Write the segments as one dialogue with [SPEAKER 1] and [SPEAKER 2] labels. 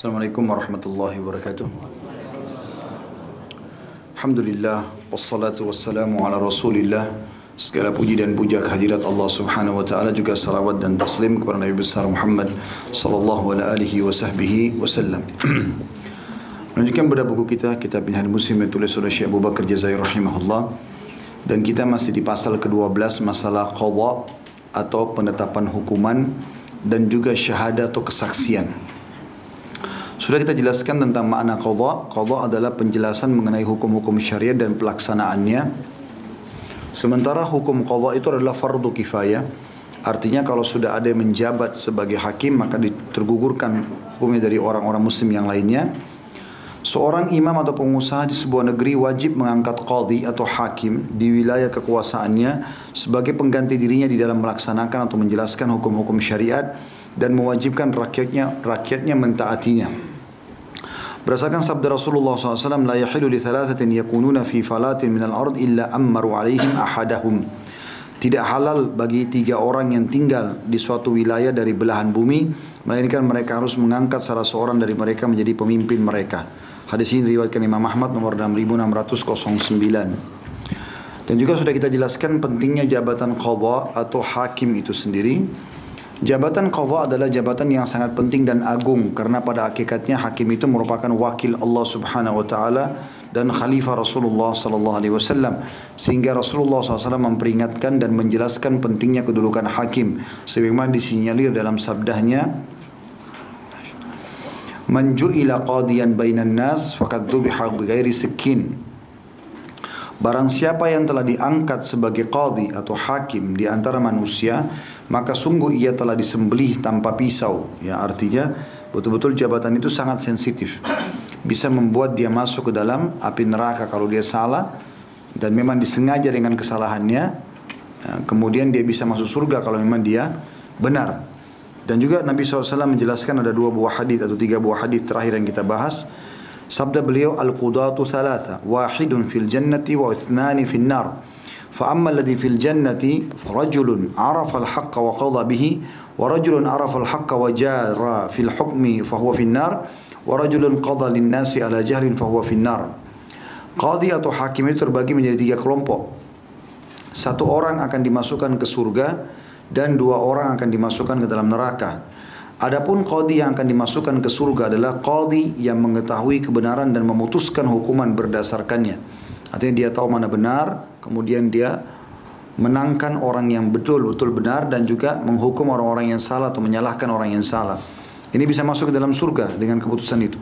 [SPEAKER 1] Assalamualaikum warahmatullahi wabarakatuh. Alhamdulillah wassalatu wassalamu ala Rasulillah. Segala puji dan puja kehadirat Allah Subhanahu wa taala juga salawat dan taslim kepada Nabi besar Muhammad sallallahu alaihi wa sahbihi wasallam. Melanjutkan pada buku kita Kitab Minhaj Muslim yang tulis oleh Syekh Abu Bakar Jazair rahimahullah dan kita masih di pasal ke-12 masalah qadha atau penetapan hukuman dan juga syahadah atau kesaksian. Sudah kita jelaskan tentang makna qadha. Qadha adalah penjelasan mengenai hukum-hukum syariat dan pelaksanaannya Sementara hukum qadha itu adalah fardu kifayah. Artinya kalau sudah ada yang menjabat sebagai hakim maka tergugurkan hukumnya dari orang-orang muslim yang lainnya. Seorang imam atau pengusaha di sebuah negeri wajib mengangkat qadhi atau hakim di wilayah kekuasaannya sebagai pengganti dirinya di dalam melaksanakan atau menjelaskan hukum-hukum syariat dan mewajibkan rakyatnya rakyatnya mentaatinya. Berdasarkan sabda Rasulullah SAW, لا يحل لثلاثة يكونون في فلات من الأرض إلا أمروا عليهم أحدهم. Tidak halal bagi tiga orang yang tinggal di suatu wilayah dari belahan bumi, melainkan mereka harus mengangkat salah seorang dari mereka menjadi pemimpin mereka. Hadis ini diriwayatkan Imam Ahmad nomor 6609. Dan juga sudah kita jelaskan pentingnya jabatan qadha atau hakim itu sendiri. Jabatan qadha adalah jabatan yang sangat penting dan agung karena pada hakikatnya hakim itu merupakan wakil Allah Subhanahu wa taala dan khalifah Rasulullah sallallahu alaihi wasallam sehingga Rasulullah SAW memperingatkan dan menjelaskan pentingnya kedudukan hakim sebagaimana disinyalir dalam sabdanya Man ju'ila qadiyan bainan nas faqad dhubiha bighairi sikin Barang siapa yang telah diangkat sebagai qadi atau hakim di antara manusia maka sungguh ia telah disembelih tanpa pisau. Ya artinya betul-betul jabatan itu sangat sensitif. Bisa membuat dia masuk ke dalam api neraka kalau dia salah dan memang disengaja dengan kesalahannya. Ya, kemudian dia bisa masuk surga kalau memang dia benar. Dan juga Nabi SAW menjelaskan ada dua buah hadis atau tiga buah hadis terakhir yang kita bahas. Sabda beliau al-qudatu thalatha, wahidun fil jannati wa ithnani fil nar. فأما الذي في الجنة رجل عرف الحق وقضى به ورجل عرف الحق وجار في الحكم فهو في النار ورجل قضى للناس على جهل فهو في النار Qadhi atau hakim itu terbagi menjadi tiga kelompok. Satu orang akan dimasukkan ke surga dan dua orang akan dimasukkan ke dalam neraka. Adapun qadhi yang akan dimasukkan ke surga adalah qadhi yang mengetahui kebenaran dan memutuskan hukuman berdasarkannya. Artinya dia tahu mana benar, kemudian dia menangkan orang yang betul-betul benar dan juga menghukum orang-orang yang salah atau menyalahkan orang yang salah. Ini bisa masuk ke dalam surga dengan keputusan itu.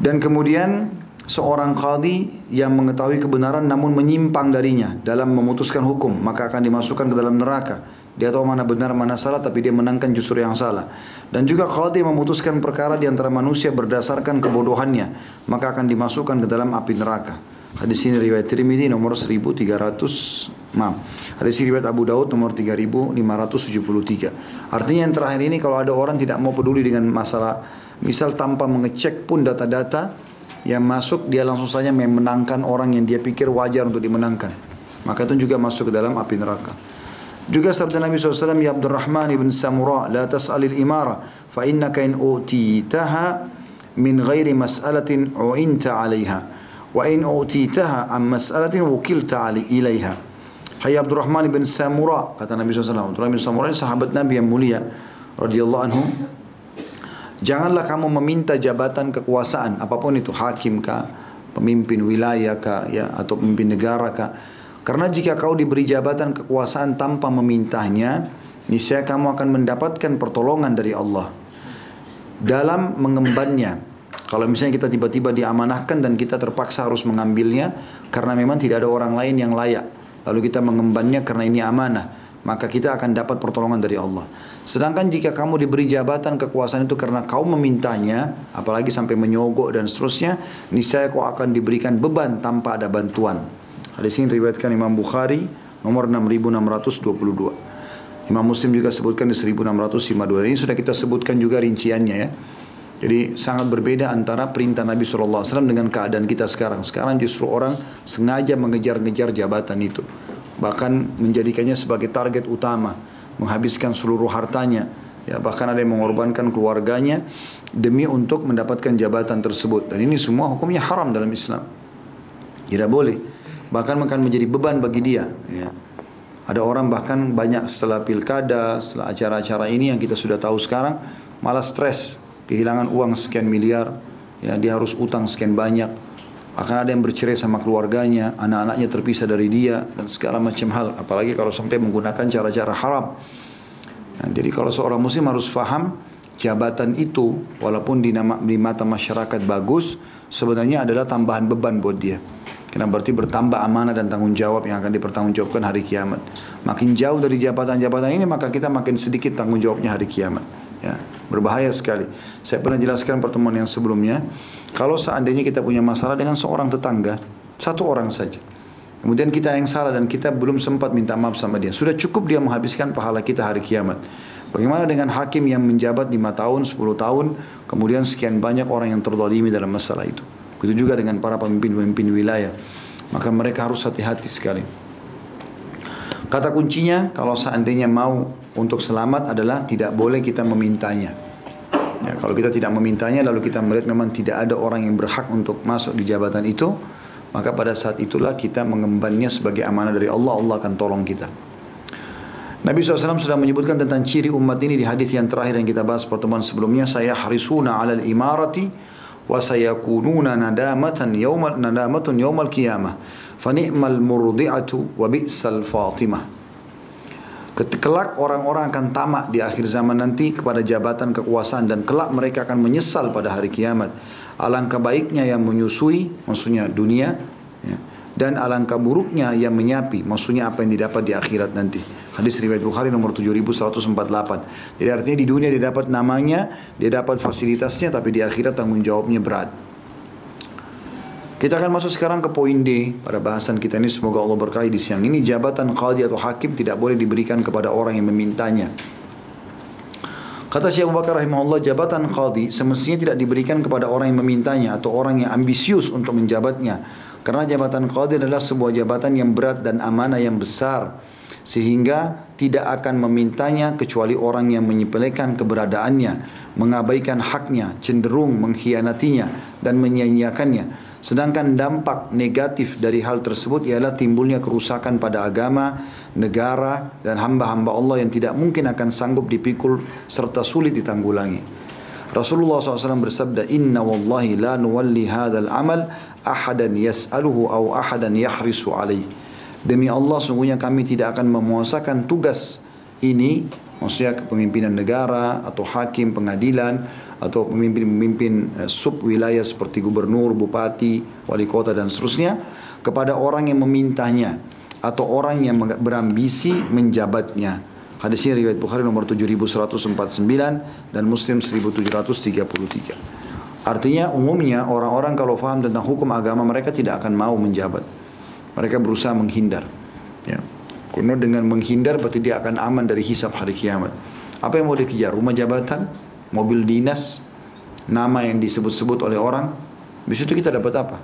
[SPEAKER 1] Dan kemudian seorang qadi yang mengetahui kebenaran namun menyimpang darinya dalam memutuskan hukum maka akan dimasukkan ke dalam neraka. Dia tahu mana benar mana salah tapi dia menangkan justru yang salah. Dan juga qadi memutuskan perkara di antara manusia berdasarkan kebodohannya, maka akan dimasukkan ke dalam api neraka. Hadis ini riwayat Tirmidzi nomor 1300 maaf. Hadis ini riwayat Abu Daud nomor 3573. Artinya yang terakhir ini kalau ada orang tidak mau peduli dengan masalah misal tanpa mengecek pun data-data yang masuk dia langsung saja memenangkan orang yang dia pikir wajar untuk dimenangkan. Maka itu juga masuk ke dalam api neraka. Juga sabda Nabi SAW, Ya Abdurrahman ibn Samura, La tas'alil imara, fa innaka in utitaha min ghairi mas'alatin u'inta alaiha. Wa in utitaha an mas'alatin wukilta ilaiha. Hai Abdurrahman ibn Samura, kata Nabi SAW. Abdurrahman ibn Samura ini sahabat Nabi yang mulia, radhiyallahu anhu. Janganlah kamu meminta jabatan kekuasaan, apa pun itu, hakim kah, pemimpin wilayah kah, ya, atau pemimpin negara kah karena jika kau diberi jabatan kekuasaan tanpa memintanya, niscaya kamu akan mendapatkan pertolongan dari Allah dalam mengembannya. Kalau misalnya kita tiba-tiba diamanahkan dan kita terpaksa harus mengambilnya karena memang tidak ada orang lain yang layak. Lalu kita mengembannya karena ini amanah, maka kita akan dapat pertolongan dari Allah. Sedangkan jika kamu diberi jabatan kekuasaan itu karena kau memintanya, apalagi sampai menyogok dan seterusnya, niscaya kau akan diberikan beban tanpa ada bantuan. Hadis ini riwayatkan Imam Bukhari nomor 6622. Imam Muslim juga sebutkan di 1652. Ini sudah kita sebutkan juga rinciannya ya. Jadi sangat berbeda antara perintah Nabi SAW dengan keadaan kita sekarang. Sekarang justru orang sengaja mengejar-ngejar jabatan itu. Bahkan menjadikannya sebagai target utama. Menghabiskan seluruh hartanya Ya, bahkan ada yang mengorbankan keluarganya demi untuk mendapatkan jabatan tersebut. Dan ini semua hukumnya haram dalam Islam. Tidak boleh. Bahkan akan menjadi beban bagi dia. Ya. Ada orang bahkan banyak setelah pilkada, setelah acara-acara ini yang kita sudah tahu sekarang, malah stres, kehilangan uang sekian miliar, ya dia harus utang sekian banyak. Akan ada yang bercerai sama keluarganya, anak-anaknya terpisah dari dia dan segala macam hal. Apalagi kalau sampai menggunakan cara-cara haram. Nah, jadi kalau seorang muslim harus faham jabatan itu walaupun di, di mata masyarakat bagus sebenarnya adalah tambahan beban buat dia. Karena berarti bertambah amanah dan tanggung jawab yang akan dipertanggungjawabkan hari kiamat. Makin jauh dari jabatan-jabatan ini maka kita makin sedikit tanggung jawabnya hari kiamat. Ya, berbahaya sekali. Saya pernah jelaskan pertemuan yang sebelumnya, kalau seandainya kita punya masalah dengan seorang tetangga, satu orang saja. Kemudian kita yang salah dan kita belum sempat minta maaf sama dia. Sudah cukup dia menghabiskan pahala kita hari kiamat. Bagaimana dengan hakim yang menjabat 5 tahun, 10 tahun, kemudian sekian banyak orang yang terdolimi dalam masalah itu. Begitu juga dengan para pemimpin-pemimpin wilayah. Maka mereka harus hati-hati sekali. Kata kuncinya kalau seandainya mau untuk selamat adalah tidak boleh kita memintanya. Ya, kalau kita tidak memintanya lalu kita melihat memang tidak ada orang yang berhak untuk masuk di jabatan itu, maka pada saat itulah kita mengembannya sebagai amanah dari Allah, Allah akan tolong kita. Nabi SAW sudah menyebutkan tentang ciri umat ini di hadis yang terakhir yang kita bahas pertemuan sebelumnya. Saya harisuna alal imarati wa sayakununa nadamatan yawmal nadamatun yawmal qiyamah fa ni'mal murdi'atu wa bi'sal fatimah kelak orang-orang akan tamak di akhir zaman nanti kepada jabatan kekuasaan dan kelak mereka akan menyesal pada hari kiamat. Alangkah baiknya yang menyusui, maksudnya dunia, ya, dan alangkah buruknya yang menyapi, maksudnya apa yang didapat di akhirat nanti. Hadis riwayat Bukhari nomor 7148. Jadi artinya di dunia dia dapat namanya, dia dapat fasilitasnya, tapi di akhirat tanggung jawabnya berat. Kita akan masuk sekarang ke poin D pada bahasan kita ini. Semoga Allah berkahi di siang ini. Jabatan qadi atau hakim tidak boleh diberikan kepada orang yang memintanya. Kata Syekh Abu Bakar rahimahullah, jabatan qadi semestinya tidak diberikan kepada orang yang memintanya atau orang yang ambisius untuk menjabatnya. Karena jabatan qadi adalah sebuah jabatan yang berat dan amanah yang besar sehingga tidak akan memintanya kecuali orang yang menyepelekan keberadaannya, mengabaikan haknya, cenderung mengkhianatinya dan menyia-nyiakannya. Sedangkan dampak negatif dari hal tersebut ialah timbulnya kerusakan pada agama, negara, dan hamba-hamba Allah yang tidak mungkin akan sanggup dipikul serta sulit ditanggulangi. Rasulullah SAW bersabda, Inna wallahi la nuwalli hadal amal ahadan yas'aluhu au ahadan yahrisu alaih. Demi Allah sungguhnya kami tidak akan memuasakan tugas ini maksudnya kepemimpinan negara atau hakim pengadilan atau pemimpin-pemimpin eh, sub wilayah seperti gubernur, bupati, wali kota dan seterusnya kepada orang yang memintanya atau orang yang berambisi menjabatnya. Hadis ini riwayat Bukhari nomor 7149 dan Muslim 1733. Artinya umumnya orang-orang kalau faham tentang hukum agama mereka tidak akan mau menjabat. Mereka berusaha menghindar. Ya. Karena dengan menghindar berarti dia akan aman dari hisab hari kiamat. Apa yang mau dikejar? Rumah jabatan, mobil dinas, nama yang disebut-sebut oleh orang. Di situ kita dapat apa?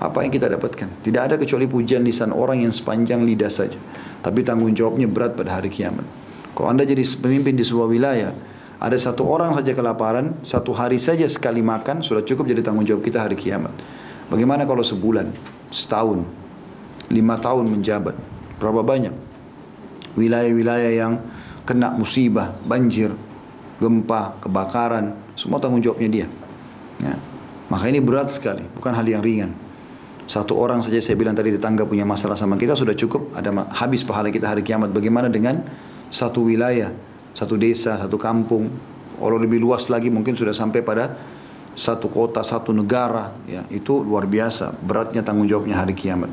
[SPEAKER 1] Apa yang kita dapatkan? Tidak ada kecuali pujian lisan orang yang sepanjang lidah saja. Tapi tanggung jawabnya berat pada hari kiamat. Kalau anda jadi pemimpin di sebuah wilayah, ada satu orang saja kelaparan, satu hari saja sekali makan, sudah cukup jadi tanggung jawab kita hari kiamat. Bagaimana kalau sebulan, setahun, lima tahun menjabat. Berapa banyak wilayah-wilayah yang kena musibah, banjir, gempa, kebakaran, semua tanggung jawabnya dia. Ya. Maka ini berat sekali, bukan hal yang ringan. Satu orang saja saya bilang tadi tetangga punya masalah sama kita sudah cukup, ada habis pahala kita hari kiamat. Bagaimana dengan satu wilayah, satu desa, satu kampung, kalau lebih luas lagi mungkin sudah sampai pada satu kota, satu negara, ya itu luar biasa beratnya tanggung jawabnya hari kiamat.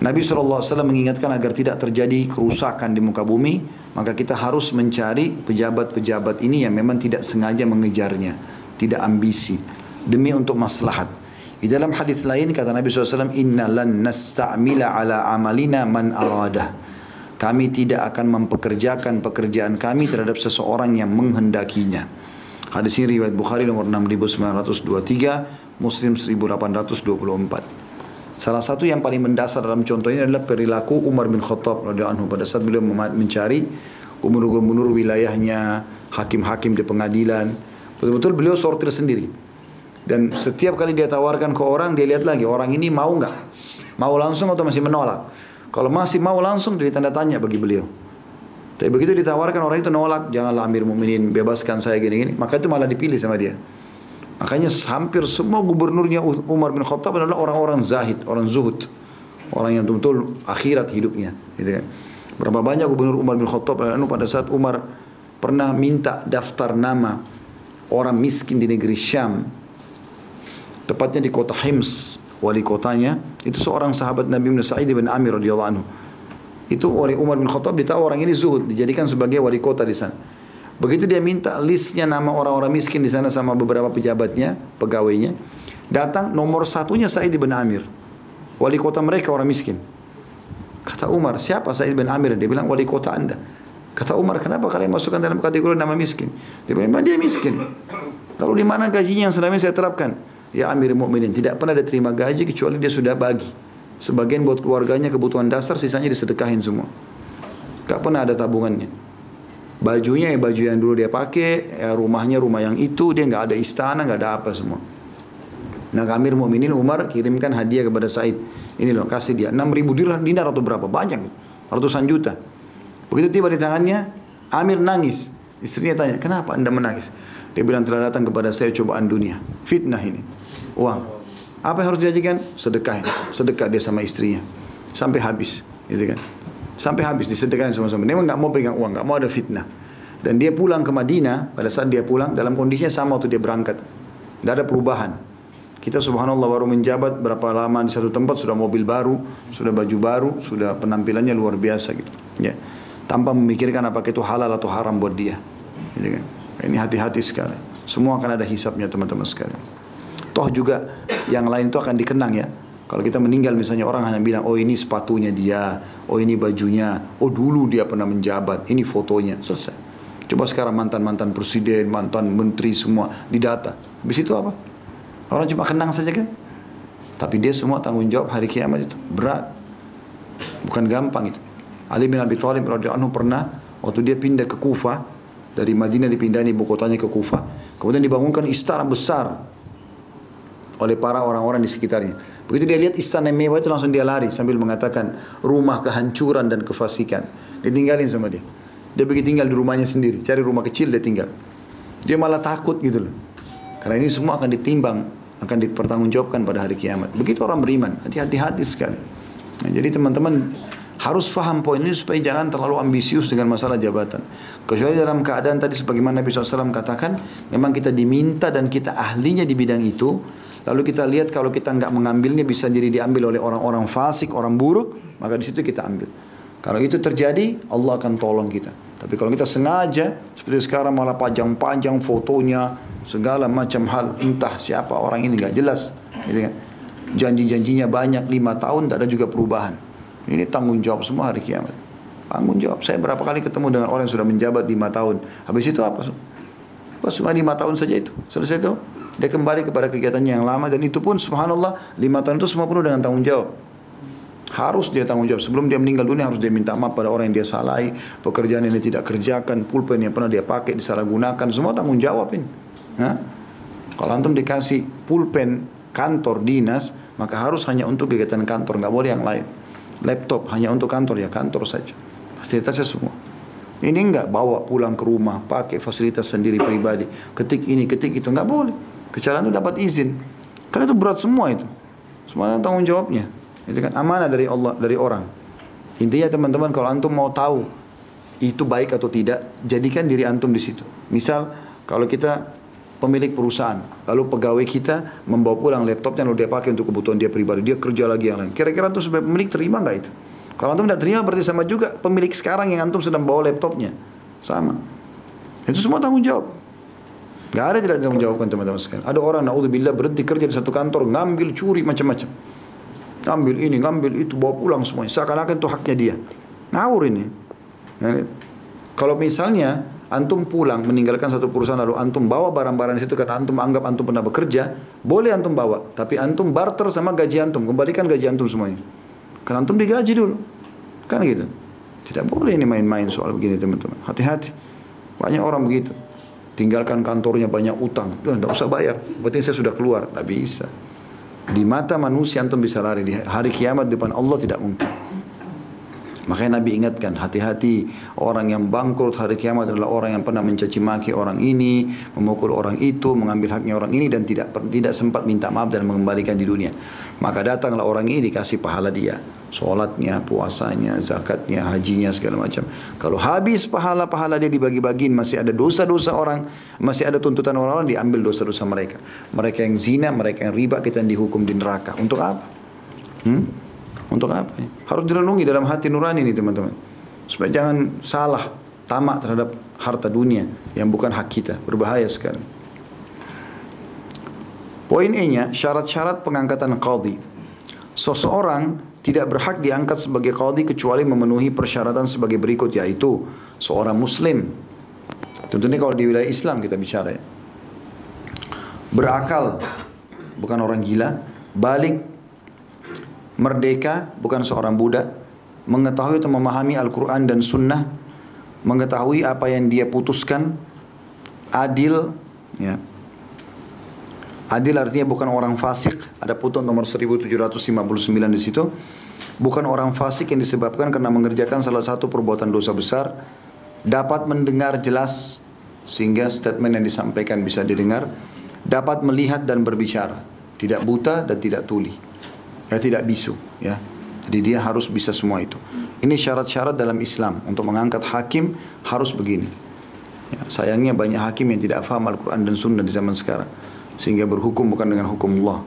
[SPEAKER 1] Nabi SAW mengingatkan agar tidak terjadi kerusakan di muka bumi, maka kita harus mencari pejabat-pejabat ini yang memang tidak sengaja mengejarnya, tidak ambisi, demi untuk maslahat. Di dalam hadis lain kata Nabi SAW, Inna lan nasta'mila ala amalina man aradah. Kami tidak akan mempekerjakan pekerjaan kami terhadap seseorang yang menghendakinya. Hadis ini riwayat Bukhari nomor 6923, Muslim 1824. Salah satu yang paling mendasar dalam contoh ini adalah perilaku Umar bin Khattab radhiyallahu pada saat beliau mencari gubernur-gubernur wilayahnya, hakim-hakim di pengadilan. Betul-betul beliau sortir sendiri. Dan setiap kali dia tawarkan ke orang, dia lihat lagi orang ini mau nggak, mau langsung atau masih menolak. Kalau masih mau langsung, jadi tanda tanya bagi beliau. Tapi begitu ditawarkan orang itu nolak, janganlah Amir Mukminin bebaskan saya gini-gini, maka itu malah dipilih sama dia. Makanya hampir semua gubernurnya Umar bin Khattab adalah orang-orang zahid, orang zuhud. Orang yang betul-betul akhirat hidupnya. Gitu kan. Berapa banyak gubernur Umar bin Khattab pada saat Umar pernah minta daftar nama orang miskin di negeri Syam. Tepatnya di kota Hims, wali kotanya itu seorang sahabat Nabi Muhammad Sa'id bin Amir radhiyallahu anhu. Itu oleh Umar bin Khattab ditahu orang ini zuhud, dijadikan sebagai wali kota di sana. Begitu dia minta listnya nama orang-orang miskin di sana sama beberapa pejabatnya, pegawainya, datang nomor satunya Said bin Amir. Wali kota mereka orang miskin. Kata Umar, siapa Said bin Amir? Dia bilang wali kota anda. Kata Umar, kenapa kalian masukkan dalam kategori nama miskin? Dia bilang, dia miskin. Lalu di mana gajinya yang selama ini saya terapkan? Ya Amir Mukminin tidak pernah dia terima gaji kecuali dia sudah bagi. Sebagian buat keluarganya kebutuhan dasar, sisanya disedekahin semua. Gak pernah ada tabungannya. Bajunya ya baju yang dulu dia pakai, ya rumahnya rumah yang itu, dia nggak ada istana, nggak ada apa semua. Nah Amir Mukminin Umar kirimkan hadiah kepada Said. Ini loh kasih dia 6 ribu dinar, dinar atau berapa banyak, ratusan juta. Begitu tiba di tangannya, Amir nangis. Istrinya tanya, kenapa anda menangis? Dia bilang telah datang kepada saya cobaan dunia, fitnah ini, uang. Apa yang harus diajikan? Sedekah. Sedekah dia sama istrinya sampai habis, gitu kan? Sampai habis disedekahkan sama-sama. Dia nggak mau pegang uang, nggak mau ada fitnah. Dan dia pulang ke Madinah, pada saat dia pulang, dalam kondisinya sama waktu dia berangkat. Tidak ada perubahan. Kita subhanallah baru menjabat berapa lama di satu tempat, sudah mobil baru, sudah baju baru, sudah penampilannya luar biasa gitu. Ya. Tanpa memikirkan apakah itu halal atau haram buat dia. Gitu kan. Ini hati-hati sekali. Semua akan ada hisapnya teman-teman sekalian. Toh juga yang lain itu akan dikenang ya. Kalau kita meninggal misalnya orang hanya bilang, oh ini sepatunya dia, oh ini bajunya, oh dulu dia pernah menjabat, ini fotonya, selesai. Coba sekarang mantan-mantan presiden, mantan menteri semua didata. Habis itu apa? Orang cuma kenang saja kan? Tapi dia semua tanggung jawab hari kiamat itu. Berat. Bukan gampang itu. Ali bin Abi Thalib radhiyallahu anhu pernah waktu dia pindah ke Kufah dari Madinah dipindahin ibu kotanya ke Kufah. Kemudian dibangunkan istana besar oleh para orang-orang di sekitarnya. Begitu dia lihat istana mewah itu langsung dia lari sambil mengatakan rumah kehancuran dan kefasikan. Ditinggalin sama dia. Dia pergi tinggal di rumahnya sendiri, cari rumah kecil dia tinggal. Dia malah takut gitu loh. Karena ini semua akan ditimbang, akan dipertanggungjawabkan pada hari kiamat. Begitu orang beriman, hati-hati sekali. Nah, jadi teman-teman harus faham poin ini supaya jangan terlalu ambisius dengan masalah jabatan. Kecuali dalam keadaan tadi sebagaimana Nabi SAW katakan, memang kita diminta dan kita ahlinya di bidang itu, Lalu kita lihat kalau kita nggak mengambilnya bisa jadi diambil oleh orang-orang fasik, orang buruk, maka di situ kita ambil. Kalau itu terjadi, Allah akan tolong kita. Tapi kalau kita sengaja, seperti sekarang malah panjang-panjang fotonya, segala macam hal, entah siapa orang ini nggak jelas, gitu kan. Janji-janjinya banyak, lima tahun, tidak ada juga perubahan. Ini tanggung jawab semua hari kiamat. Tanggung jawab. Saya berapa kali ketemu dengan orang yang sudah menjabat lima tahun. Habis itu apa? Pas cuma lima tahun saja itu. Selesai itu. Dia kembali kepada kegiatannya yang lama. Dan itu pun subhanallah lima tahun itu semua penuh dengan tanggung jawab. Harus dia tanggung jawab. Sebelum dia meninggal dunia harus dia minta maaf pada orang yang dia salahi. Pekerjaan yang dia tidak kerjakan. Pulpen yang pernah dia pakai disalahgunakan. Semua tanggung jawab ini. Kalau antum dikasih pulpen kantor dinas. Maka harus hanya untuk kegiatan kantor. nggak boleh yang lain. Laptop hanya untuk kantor ya kantor saja. Fasilitasnya semua. Ini enggak bawa pulang ke rumah, pakai fasilitas sendiri pribadi. Ketik ini, ketik itu, enggak boleh. Kecuali itu dapat izin. Karena itu berat semua itu. Semuanya tanggung jawabnya. Itu kan amanah dari Allah, dari orang. Intinya teman-teman kalau antum mau tahu itu baik atau tidak, jadikan diri antum di situ. Misal kalau kita pemilik perusahaan, lalu pegawai kita membawa pulang laptopnya lalu dia pakai untuk kebutuhan dia pribadi, dia kerja lagi yang lain. Kira-kira antum sebagai pemilik terima nggak itu? Kalau antum tidak terima berarti sama juga pemilik sekarang yang antum sedang bawa laptopnya. Sama. Itu semua tanggung jawab. Gak ada tidak tanggung jawabkan teman-teman sekalian. Ada orang naudzubillah berhenti kerja di satu kantor, ngambil curi macam-macam. Ngambil ini, ngambil itu, bawa pulang semuanya. Seakan-akan itu haknya dia. Ngawur ini. Nah, kalau misalnya antum pulang meninggalkan satu perusahaan lalu antum bawa barang-barang di situ karena antum anggap antum pernah bekerja, boleh antum bawa, tapi antum barter sama gaji antum, kembalikan gaji antum semuanya. Karena antum digaji dulu. Kan gitu. Tidak boleh ini main-main soal begini teman-teman. Hati-hati. Banyak orang begitu. Tinggalkan kantornya banyak utang. Tidak usah bayar. Berarti saya sudah keluar. Tidak bisa. Di mata manusia antum bisa lari. Di hari kiamat depan Allah tidak mungkin. Makanya Nabi ingatkan hati-hati orang yang bangkrut hari kiamat adalah orang yang pernah mencaci maki orang ini, memukul orang itu, mengambil haknya orang ini dan tidak tidak sempat minta maaf dan mengembalikan di dunia. Maka datanglah orang ini dikasih pahala dia, sholatnya, puasanya, zakatnya, hajinya segala macam. Kalau habis pahala-pahala dia dibagi-bagiin masih ada dosa-dosa orang, masih ada tuntutan orang-orang diambil dosa-dosa mereka. Mereka yang zina, mereka yang riba kita yang dihukum di neraka. Untuk apa? Hmm? Untuk apa? Ya? Harus direnungi dalam hati nurani ini teman-teman. Supaya jangan salah, tamak terhadap harta dunia yang bukan hak kita. Berbahaya sekali. Poin E-nya, syarat-syarat pengangkatan qadhi. Seseorang tidak berhak diangkat sebagai qadhi kecuali memenuhi persyaratan sebagai berikut yaitu seorang muslim. Tentunya kalau di wilayah Islam kita bicara ya. Berakal, bukan orang gila, balik merdeka, bukan seorang budak, mengetahui atau memahami Al-Quran dan Sunnah, mengetahui apa yang dia putuskan, adil, ya. Adil artinya bukan orang fasik. Ada putun nomor 1759 di situ. Bukan orang fasik yang disebabkan karena mengerjakan salah satu perbuatan dosa besar. Dapat mendengar jelas sehingga statement yang disampaikan bisa didengar. Dapat melihat dan berbicara. Tidak buta dan tidak tuli ya tidak bisu ya. Jadi dia harus bisa semua itu. Ini syarat-syarat dalam Islam untuk mengangkat hakim harus begini. Ya, sayangnya banyak hakim yang tidak faham Al-Quran dan Sunnah di zaman sekarang. Sehingga berhukum bukan dengan hukum Allah